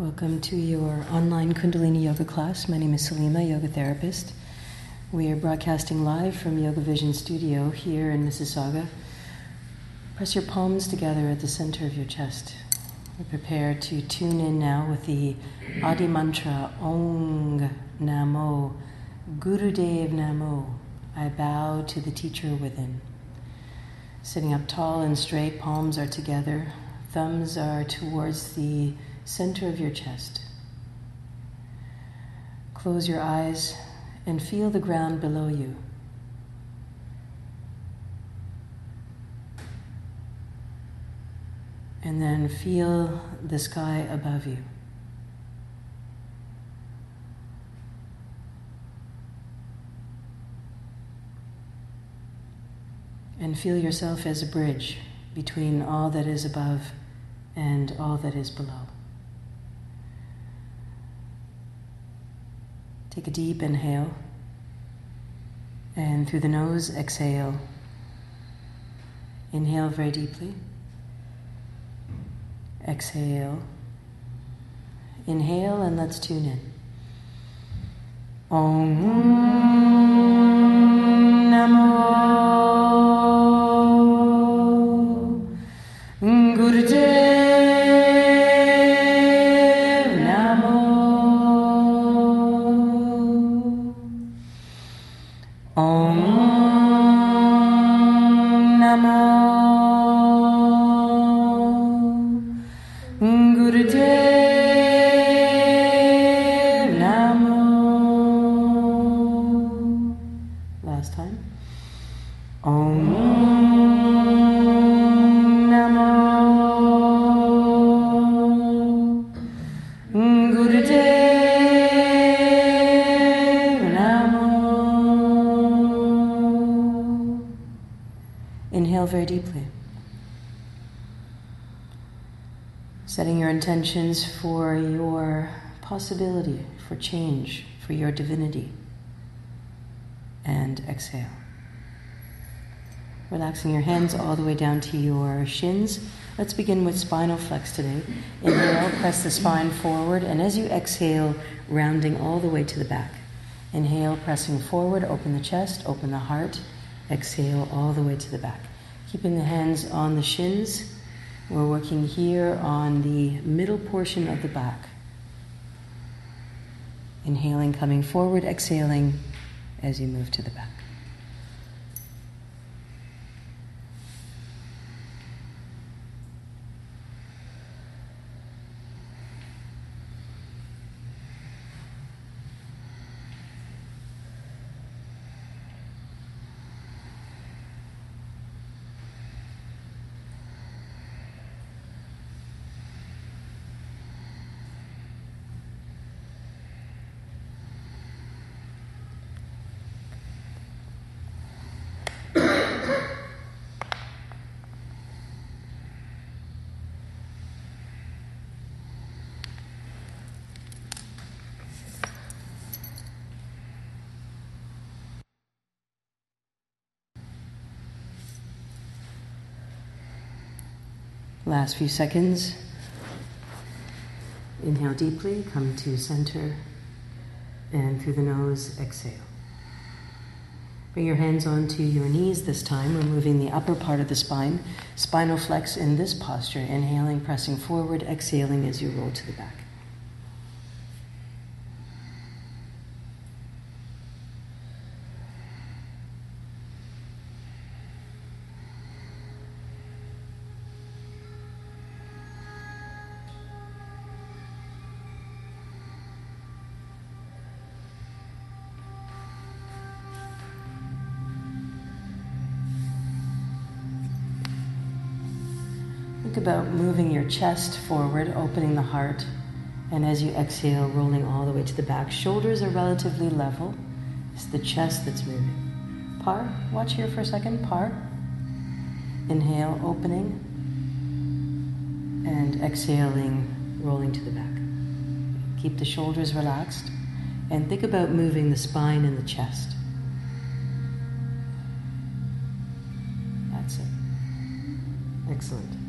Welcome to your online Kundalini Yoga class. My name is Salima, yoga therapist. We are broadcasting live from Yoga Vision Studio here in Mississauga. Press your palms together at the center of your chest. We prepare to tune in now with the Adi mantra Ong Namo Gurudev Namo. I bow to the teacher within. Sitting up tall and straight, palms are together, thumbs are towards the center of your chest. Close your eyes and feel the ground below you. And then feel the sky above you. And feel yourself as a bridge between all that is above and all that is below. Take a deep inhale. And through the nose, exhale. Inhale very deeply. Exhale. Inhale and let's tune in. Ong Namo intentions for your possibility, for change, for your divinity. And exhale. Relaxing your hands all the way down to your shins. Let's begin with spinal flex today. Inhale, press the spine forward, and as you exhale, rounding all the way to the back. Inhale, pressing forward, open the chest, open the heart. Exhale all the way to the back. Keeping the hands on the shins. We're working here on the middle portion of the back. Inhaling, coming forward, exhaling as you move to the back. Last few seconds. Inhale deeply, come to center, and through the nose, exhale. Bring your hands onto your knees this time, removing the upper part of the spine. Spinal flex in this posture, inhaling, pressing forward, exhaling as you roll to the back. Chest forward, opening the heart, and as you exhale, rolling all the way to the back. Shoulders are relatively level. It's the chest that's moving. Par, watch here for a second. Par. Inhale, opening, and exhaling, rolling to the back. Keep the shoulders relaxed, and think about moving the spine and the chest. That's it. Excellent.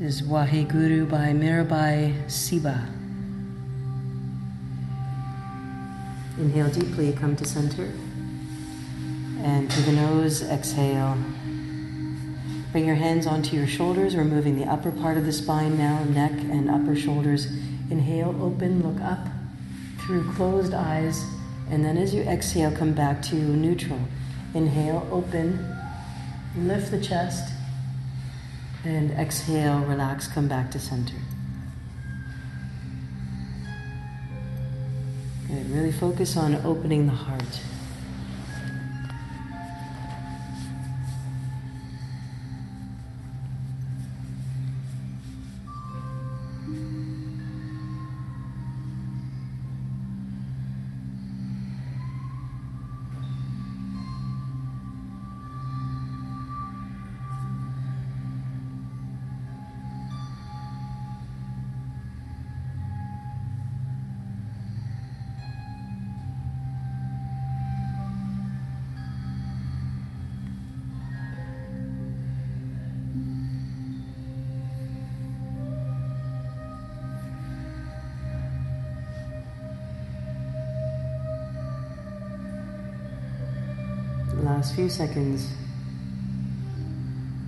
This is Waheguru by Mirabai Ceiba. Inhale deeply, come to center. And through the nose, exhale. Bring your hands onto your shoulders, removing the upper part of the spine now, neck and upper shoulders. Inhale, open, look up through closed eyes. And then as you exhale, come back to neutral. Inhale, open, lift the chest. And exhale, relax, come back to center. Good. Really focus on opening the heart. Last few seconds.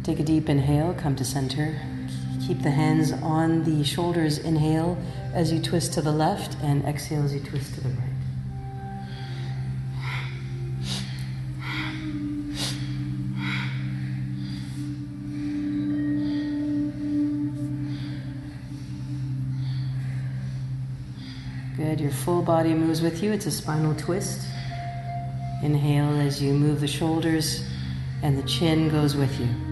Take a deep inhale, come to center. Keep the hands on the shoulders. Inhale as you twist to the left, and exhale as you twist to the right. Good, your full body moves with you. It's a spinal twist. Inhale as you move the shoulders and the chin goes with you.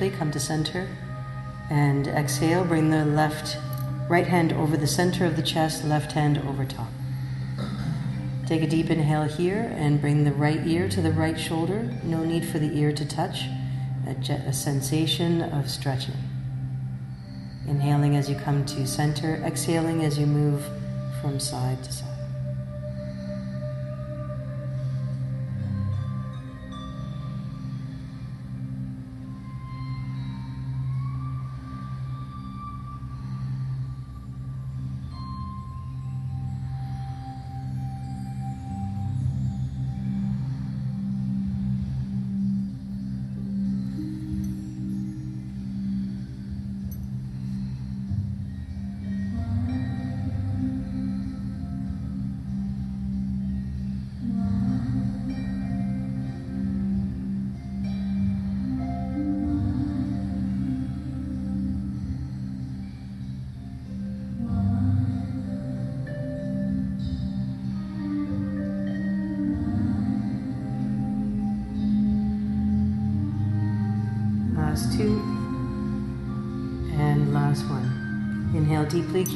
Deeply, come to center. And exhale, bring the left, right hand over the center of the chest, left hand over top. Take a deep inhale here and bring the right ear to the right shoulder. No need for the ear to touch. A, a sensation of stretching. Inhaling as you come to center, exhaling as you move from side to side.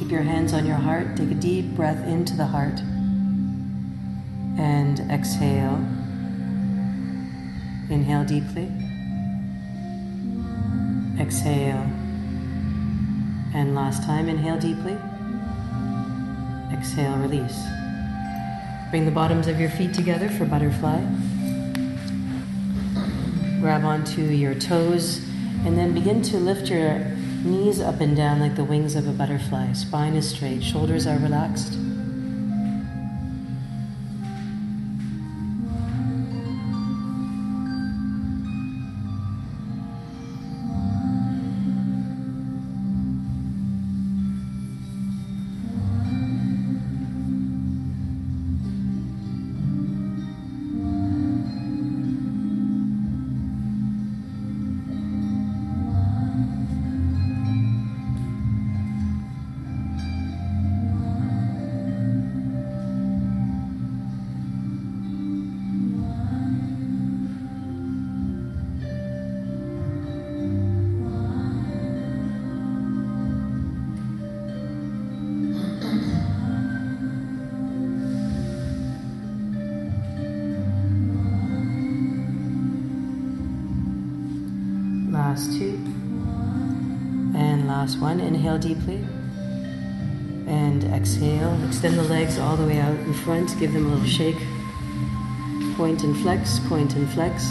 Keep your hands on your heart. Take a deep breath into the heart, and exhale. Inhale deeply, exhale, and last time, inhale deeply, exhale, release. Bring the bottoms of your feet together for butterfly. Grab onto your toes and then begin to lift your knees up and down like the wings of a butterfly. Spine is straight, shoulders are relaxed. Last one. Inhale deeply. And exhale. Extend the legs all the way out in front. Give them a little shake. Point and flex, point and flex.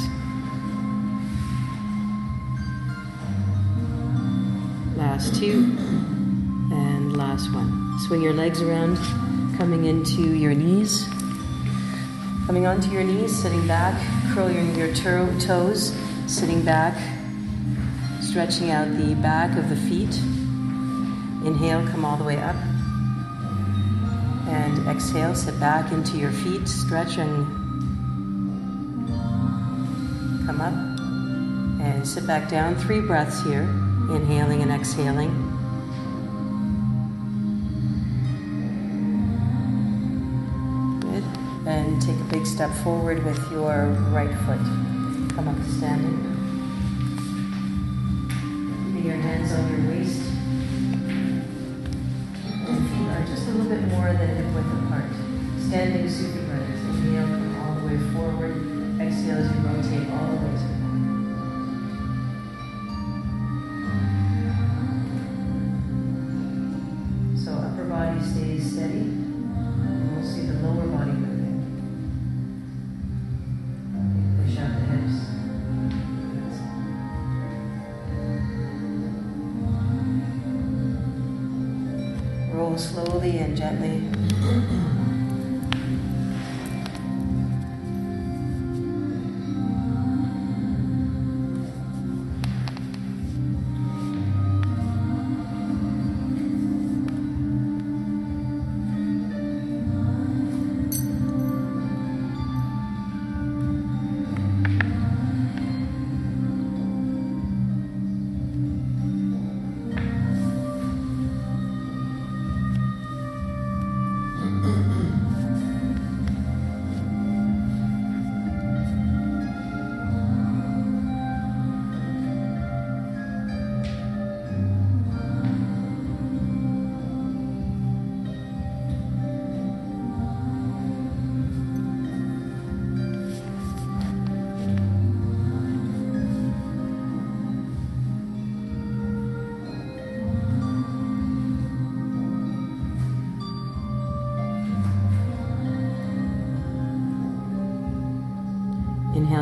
Last two. And last one. Swing your legs around, coming into your knees. Coming onto your knees, sitting back, curl your, your toes, sitting back, stretching out the back of the feet. Inhale, come all the way up. And exhale, sit back into your feet, stretch and come up. And sit back down. Three breaths here, inhaling and exhaling. Good. And take a big step forward with your right foot. Come up to standing. Your hands on your waist. And feet are just a little bit more than hip width apart. Standing Sufi Brothers. Inhale, come all the way forward. Exhale as you rotate all the way to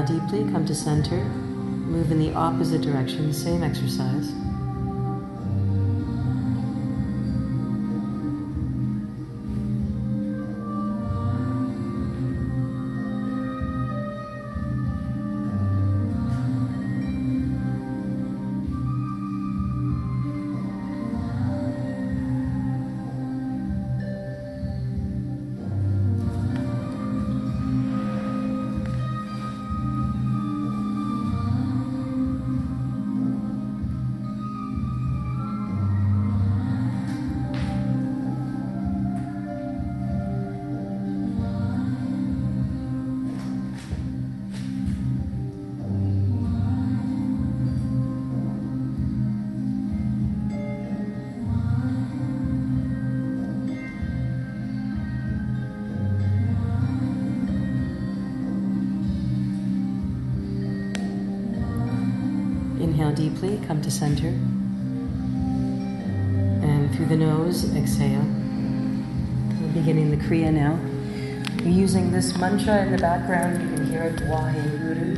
deeply, come to center. Move in the opposite direction, same exercise. To center. And through the nose, exhale. We're beginning the Kriya now. We're using this mantra in the background. You can hear it, Wahe Guru.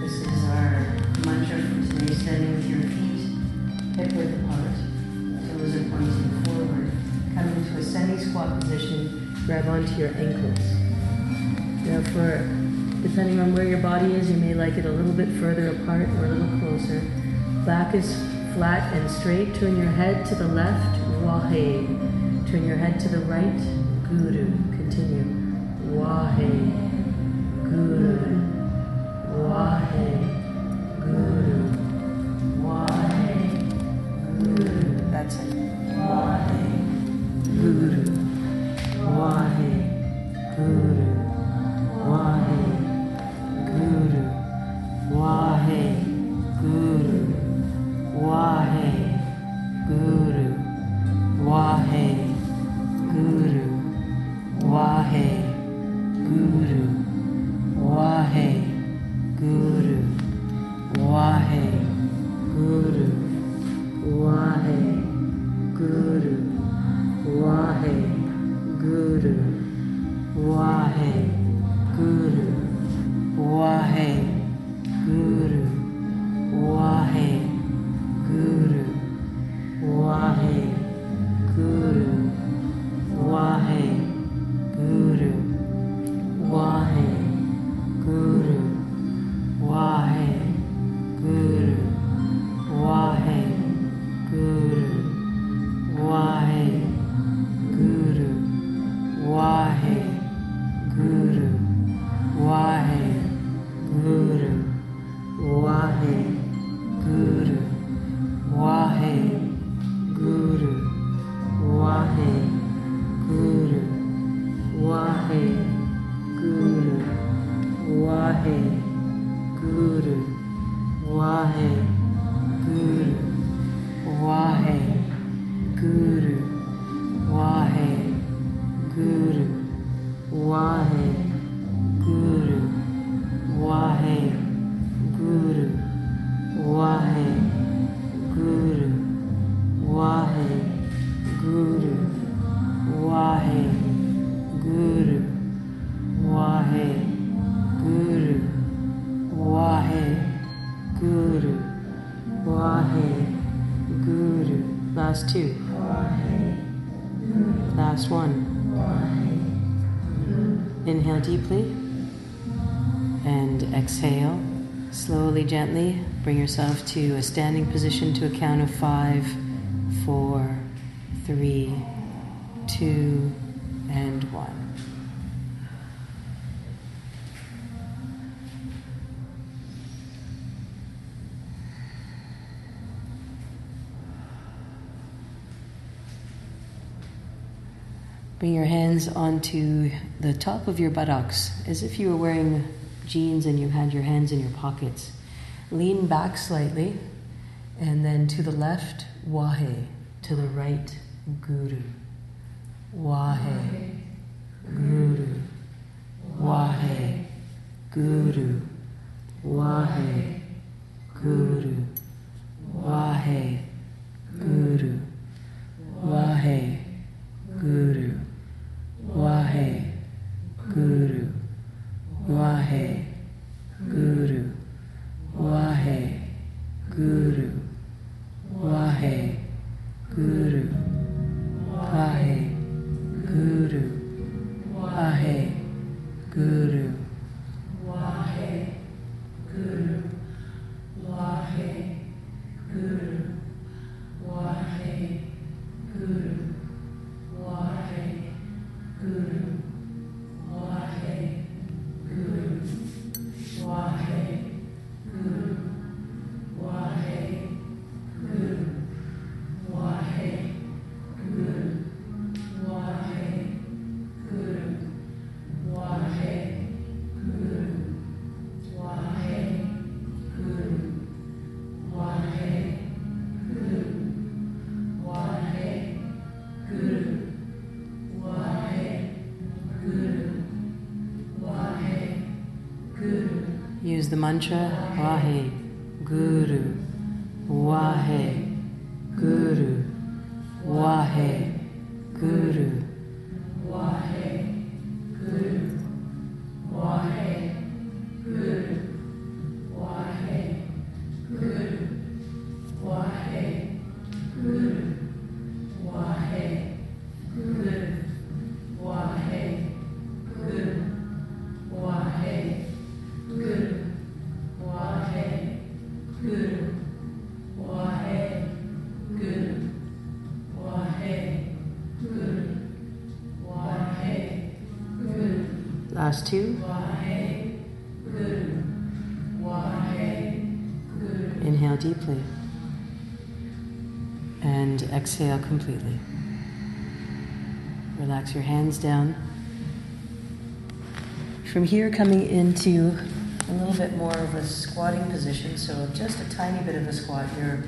This is our mantra for today, standing with your feet hip width apart. Toes are pointing forward. Come into a semi-squat position. Grab onto your ankles. Now for Depending on where your body is, you may like it a little bit further apart or a little closer. Back is flat and straight. Turn your head to the left, Wahe. Turn your head to the right, Guru. Continue. Wahe, Guru. Gently, bring yourself to a standing position to a count of five, four, three, two, and one. Bring your hands onto the top of your buttocks as if you were wearing jeans and you had your hands in your pockets. Lean back slightly and then to the left, Wahe. To the right, Guru. Wahe. Guru. Wahe. Guru. Wahe. Guru. Wahe. Guru. Wahe. Use the mantra Wahe Guru. Wahe Wahe Guru. Inhale deeply. And exhale completely. Relax your hands down. From here, coming into a little bit more of a squatting position, so just a tiny bit of a squat. Your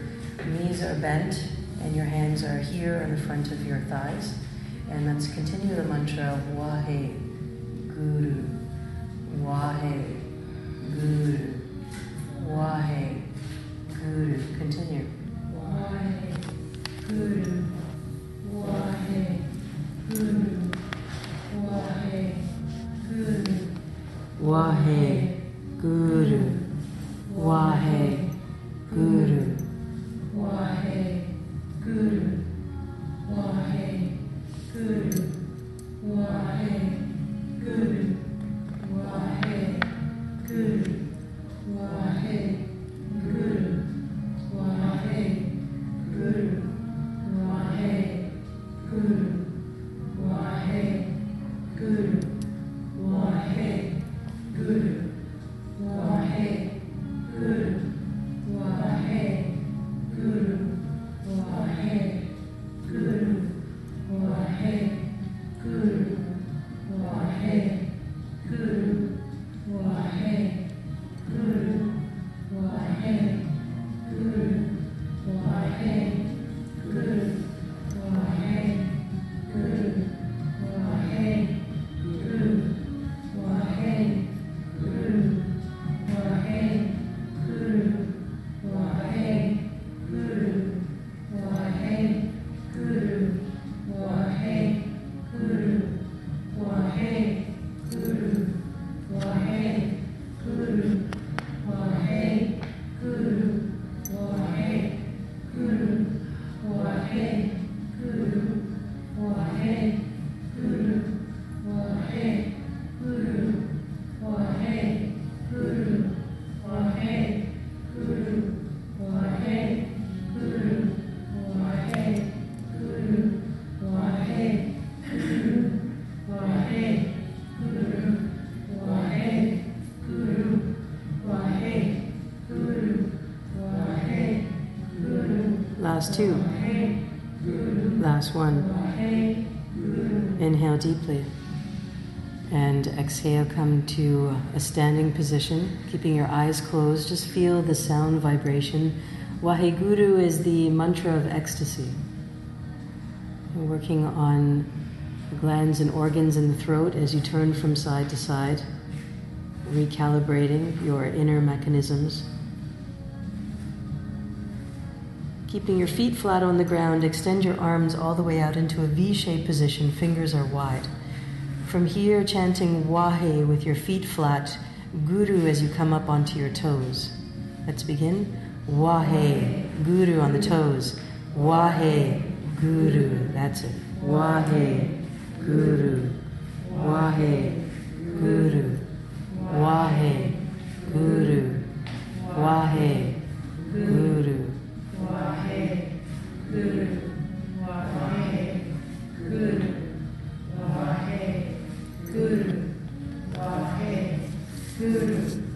knees are bent and your hands are here in the front of your thighs. And let's continue the mantra Wahe Guru, Wahe, Guru, Wahe, Guru. Continue. Wahe, Guru. Last two. Last one. Inhale deeply. And exhale, come to a standing position, keeping your eyes closed. Just feel the sound vibration. Waheguru is the mantra of ecstasy. We're working on the glands and organs in the throat as you turn from side to side, recalibrating your inner mechanisms. Keeping your feet flat on the ground, extend your arms all the way out into a V shaped position, fingers are wide. From here, chanting Wahe with your feet flat, Guru as you come up onto your toes. Let's begin. Wahe, Guru on the toes. Wahe, Guru. That's it. Wahe, Guru. Wahe, Guru. Wahe, Guru. Wahe, Guru. Wahe, Amen.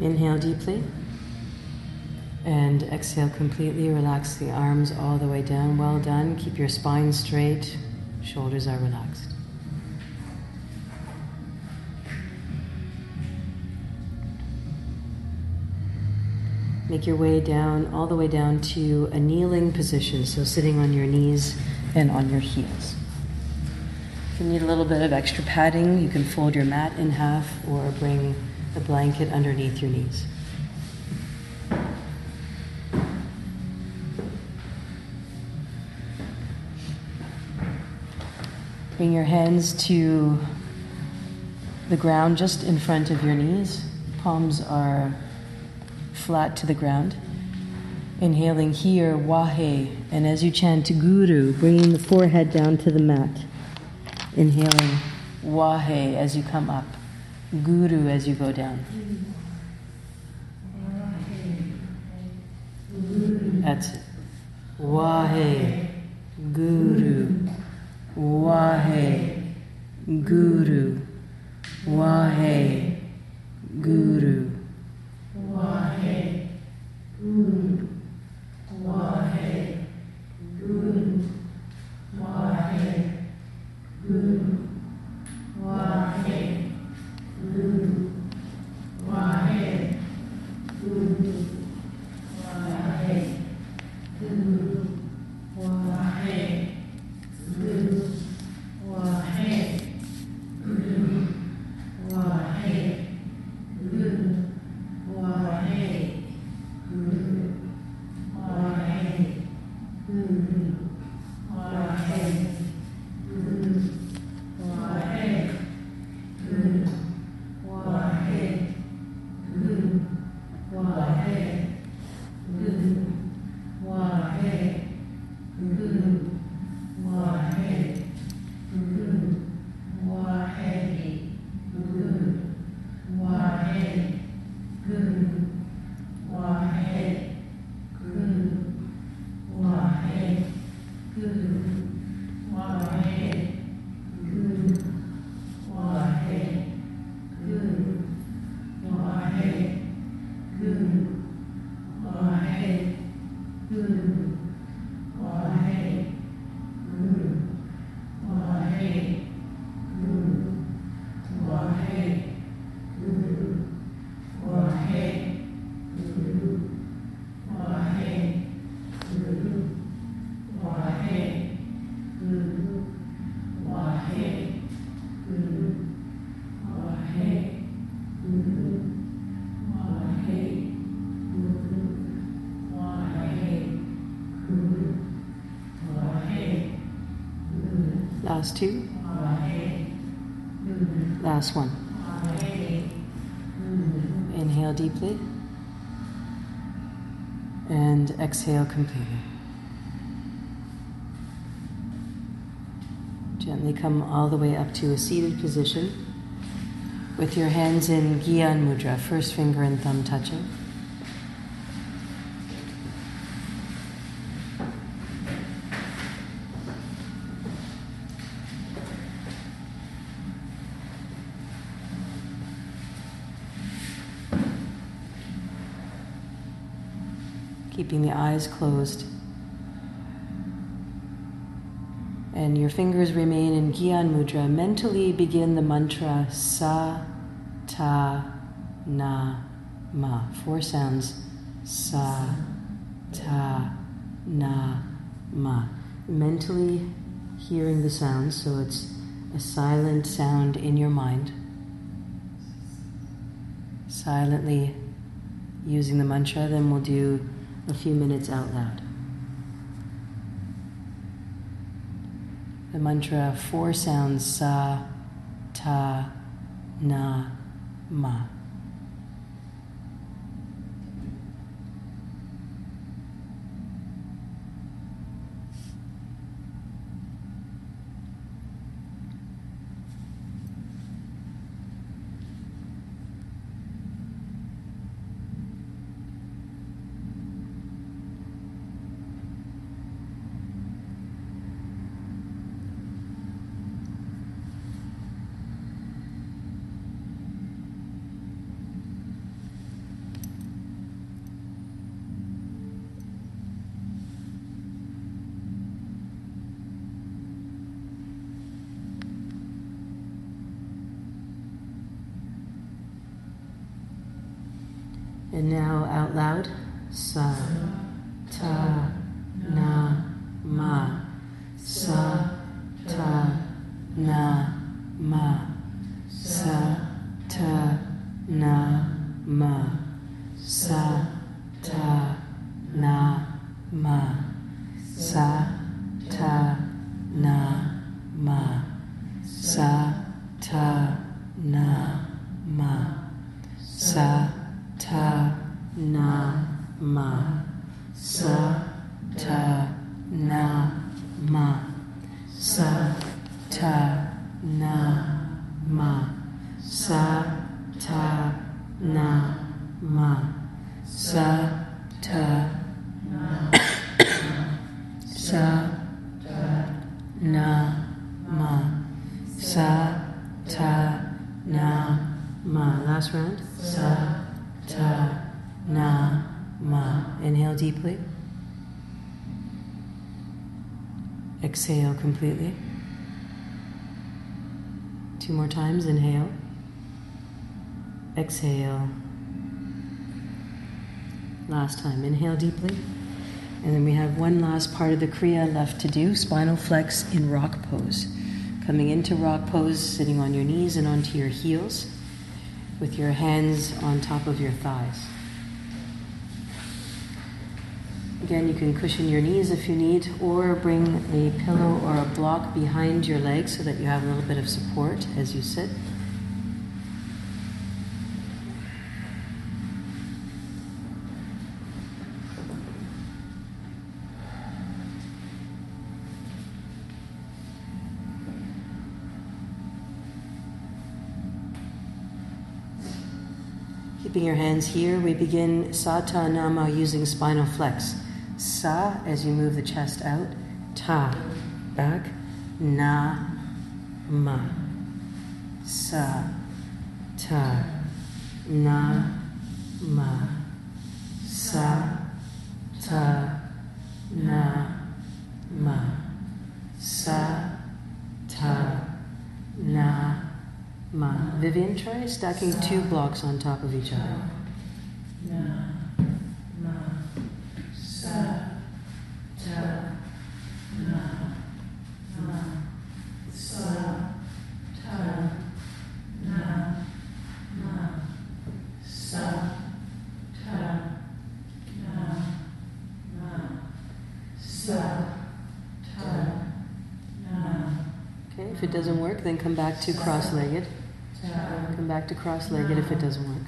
Inhale deeply. And exhale completely. Relax the arms all the way down. Well done. Keep your spine straight. Shoulders are relaxed. Make your way down, all the way down to a kneeling position, so sitting on your knees and on your heels. If you need a little bit of extra padding, you can fold your mat in half or bring the blanket underneath your knees. Bring your hands to the ground just in front of your knees. Palms are flat to the ground. Inhaling here, Wahe, and as you chant Guru, bringing the forehead down to the mat. Inhaling Wahe as you come up, Guru as you go down. That's it. Wahe, Guru, Wahe, Guru, Wahe, Guru. Wahe. Guru. Wahe. Last two. Last one. Inhale deeply. And exhale completely. Gently come all the way up to a seated position with your hands in Gyan Mudra, first finger and thumb touching. Keeping the eyes closed. And your fingers remain in Gyan Mudra. Mentally begin the mantra Sa, Ta, Na, Ma. Four sounds Sa, Ta, Na, Ma. Mentally hearing the sounds, so it's a silent sound in your mind. Silently using the mantra, then we'll do a few minutes out loud. The mantra four sounds sa, ta, na, ma. Now out loud, sa, ta, na, ma, sa, ta, na, ma, sa, ta, na, ma, sa, ta, na, ma, sa, ta, na, ma, sa, ta, na, ma, sa, ta na ma sa ta na ma sa ta na ma sa ta na ma sa ta sa na ma sa ta na ma last round sa ta, na, ma. Inhale deeply. Exhale completely. Two more times. Inhale. Exhale. Last time. Inhale deeply. And then we have one last part of the Kriya left to do spinal flex in rock pose. Coming into rock pose, sitting on your knees and onto your heels with your hands on top of your thighs. Again, you can cushion your knees if you need, or bring a pillow or a block behind your legs so that you have a little bit of support as you sit. Keeping your hands here, we begin Sata Nama using spinal flex. Sa as you move the chest out, ta back, na ma. Sa ta na ma. Sa ta na ma. Sa ta na Ma. Vivian, try stacking two blocks on top of each other. Na, ma, sa, ta, na, ma, sa, ta, na, ma, sa, ta, na, ma, sa, ta, na, If it doesn't work, then come back to cross legged. Come back to cross legged if it doesn't work.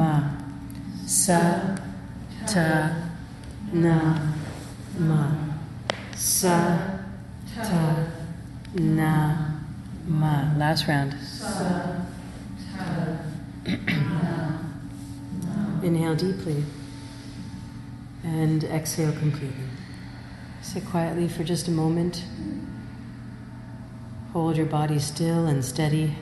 Ma. Sa, ta, na, ma. Sa, ta, na, ma. Last round. sa ta na Inhale deeply and exhale completely. Sit quietly for just a moment. Hold your body still and steady.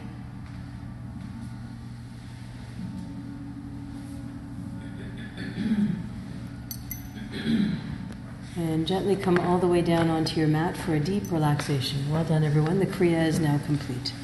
Gently come all the way down onto your mat for a deep relaxation. Well done, everyone. The Kriya is now complete.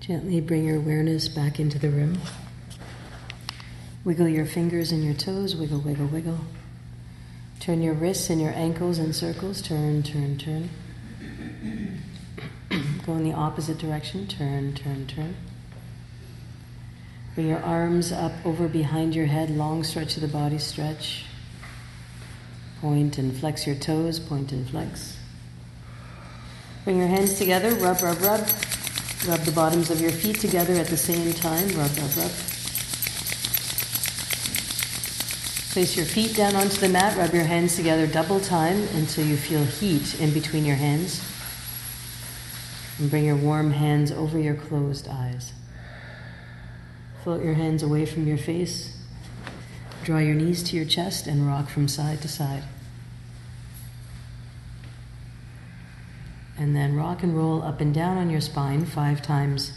Gently bring your awareness back into the room. Wiggle your fingers and your toes, wiggle, wiggle, wiggle. Turn your wrists and your ankles in circles, turn, turn, turn. Go in the opposite direction, turn, turn, turn. Bring your arms up over behind your head, long stretch of the body, stretch. Point and flex your toes, point and flex. Bring your hands together, rub, rub, rub. Rub the bottoms of your feet together at the same time, rub, rub, rub. Place your feet down onto the mat, rub your hands together double time until you feel heat in between your hands. And bring your warm hands over your closed eyes. Float your hands away from your face. Draw your knees to your chest and rock from side to side. And then rock and roll up and down on your spine five times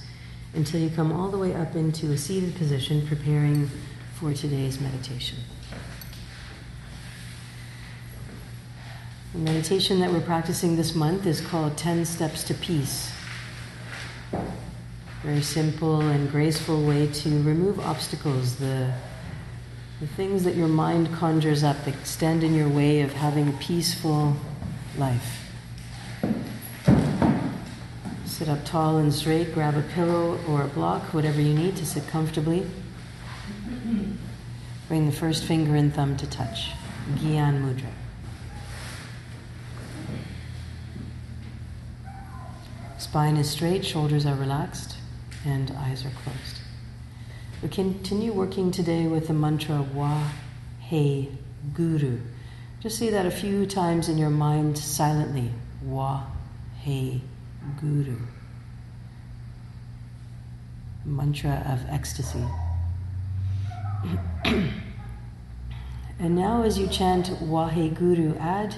until you come all the way up into a seated position, preparing for today's meditation. The meditation that we're practicing this month is called 10 Steps to Peace. Very simple and graceful way to remove obstacles, the, the things that your mind conjures up that stand in your way of having a peaceful life. Sit up tall and straight, grab a pillow or a block, whatever you need to sit comfortably. Bring the first finger and thumb to touch. Gyan Mudra. Spine is straight, shoulders are relaxed, and eyes are closed. We continue working today with the mantra Wa He Guru. Just say that a few times in your mind silently. Wa He Guru. Mantra of ecstasy. and now, as you chant Wahe Guru, add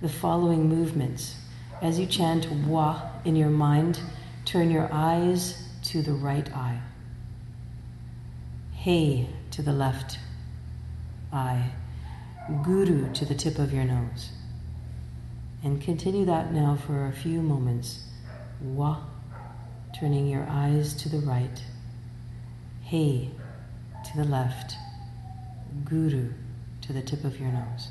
the following movements. As you chant Wa in your mind, turn your eyes to the right eye. Hey to the left eye. Guru to the tip of your nose. And continue that now for a few moments. Wa, turning your eyes to the right. Hey to the left. Guru to the tip of your nose.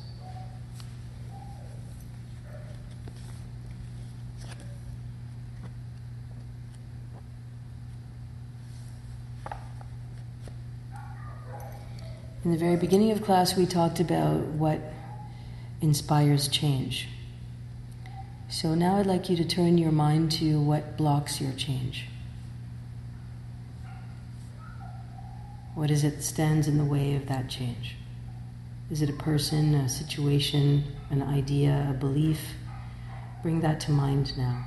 In the very beginning of class, we talked about what inspires change. So now I'd like you to turn your mind to what blocks your change. What is it that stands in the way of that change? Is it a person, a situation, an idea, a belief? Bring that to mind now.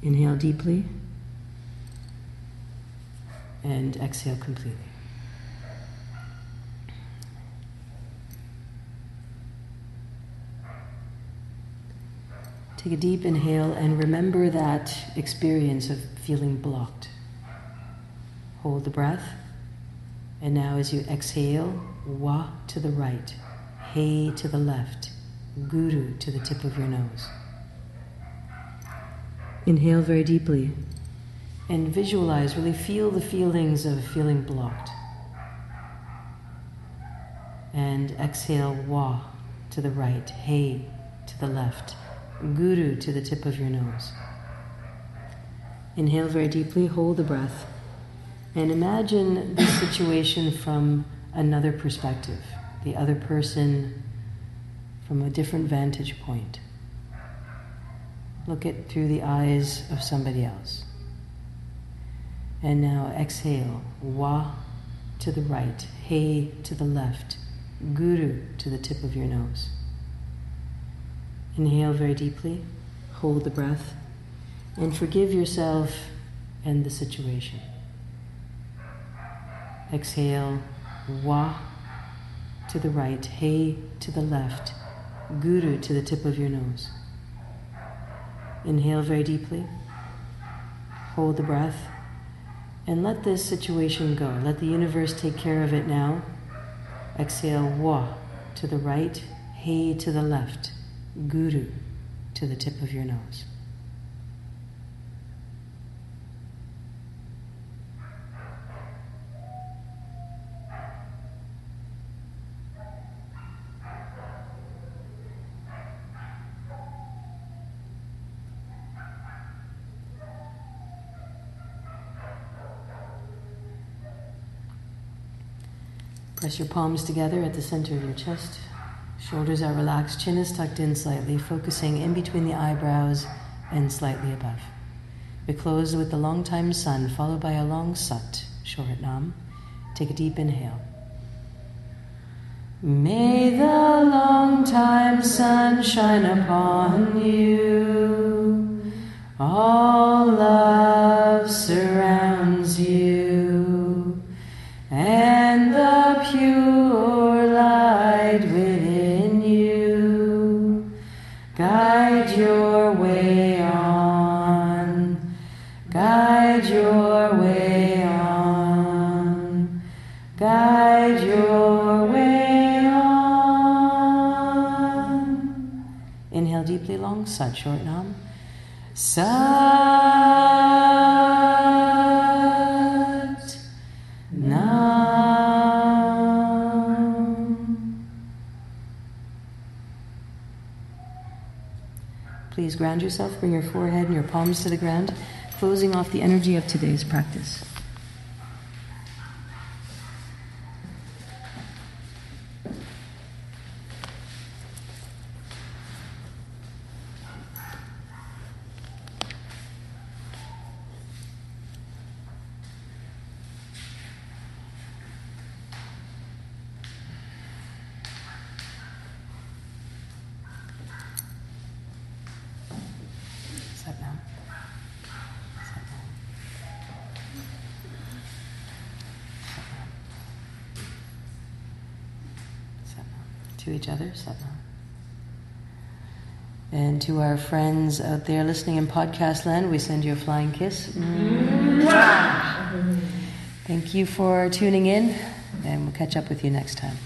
Inhale deeply and exhale completely. Take a deep inhale and remember that experience of feeling blocked. Hold the breath. And now, as you exhale, wa to the right, he to the left, guru to the tip of your nose. Inhale very deeply and visualize, really feel the feelings of feeling blocked. And exhale, wa to the right, hey to the left, guru to the tip of your nose. Inhale very deeply, hold the breath, and imagine the situation from another perspective, the other person from a different vantage point. Look it through the eyes of somebody else. And now exhale, wa to the right, hey to the left, guru to the tip of your nose. Inhale very deeply, hold the breath, and forgive yourself and the situation. Exhale, wa to the right, he to the left, guru to the tip of your nose. Inhale very deeply, hold the breath, and let this situation go. Let the universe take care of it now. Exhale, wa to the right, He to the left, Guru to the tip of your nose. Press your palms together at the center of your chest. Shoulders are relaxed, chin is tucked in slightly, focusing in between the eyebrows and slightly above. We close with the long time sun, followed by a long sat, short nam. Take a deep inhale. May the long time sun shine upon you. All love surrounds ground yourself, bring your forehead and your palms to the ground, closing off the energy of today's practice. Sat Nam. Sat Nam. Sat Nam. Sat Nam. To each other, Sat Nam. And to our friends out there listening in podcast land, we send you a flying kiss. Thank you for tuning in, and we'll catch up with you next time.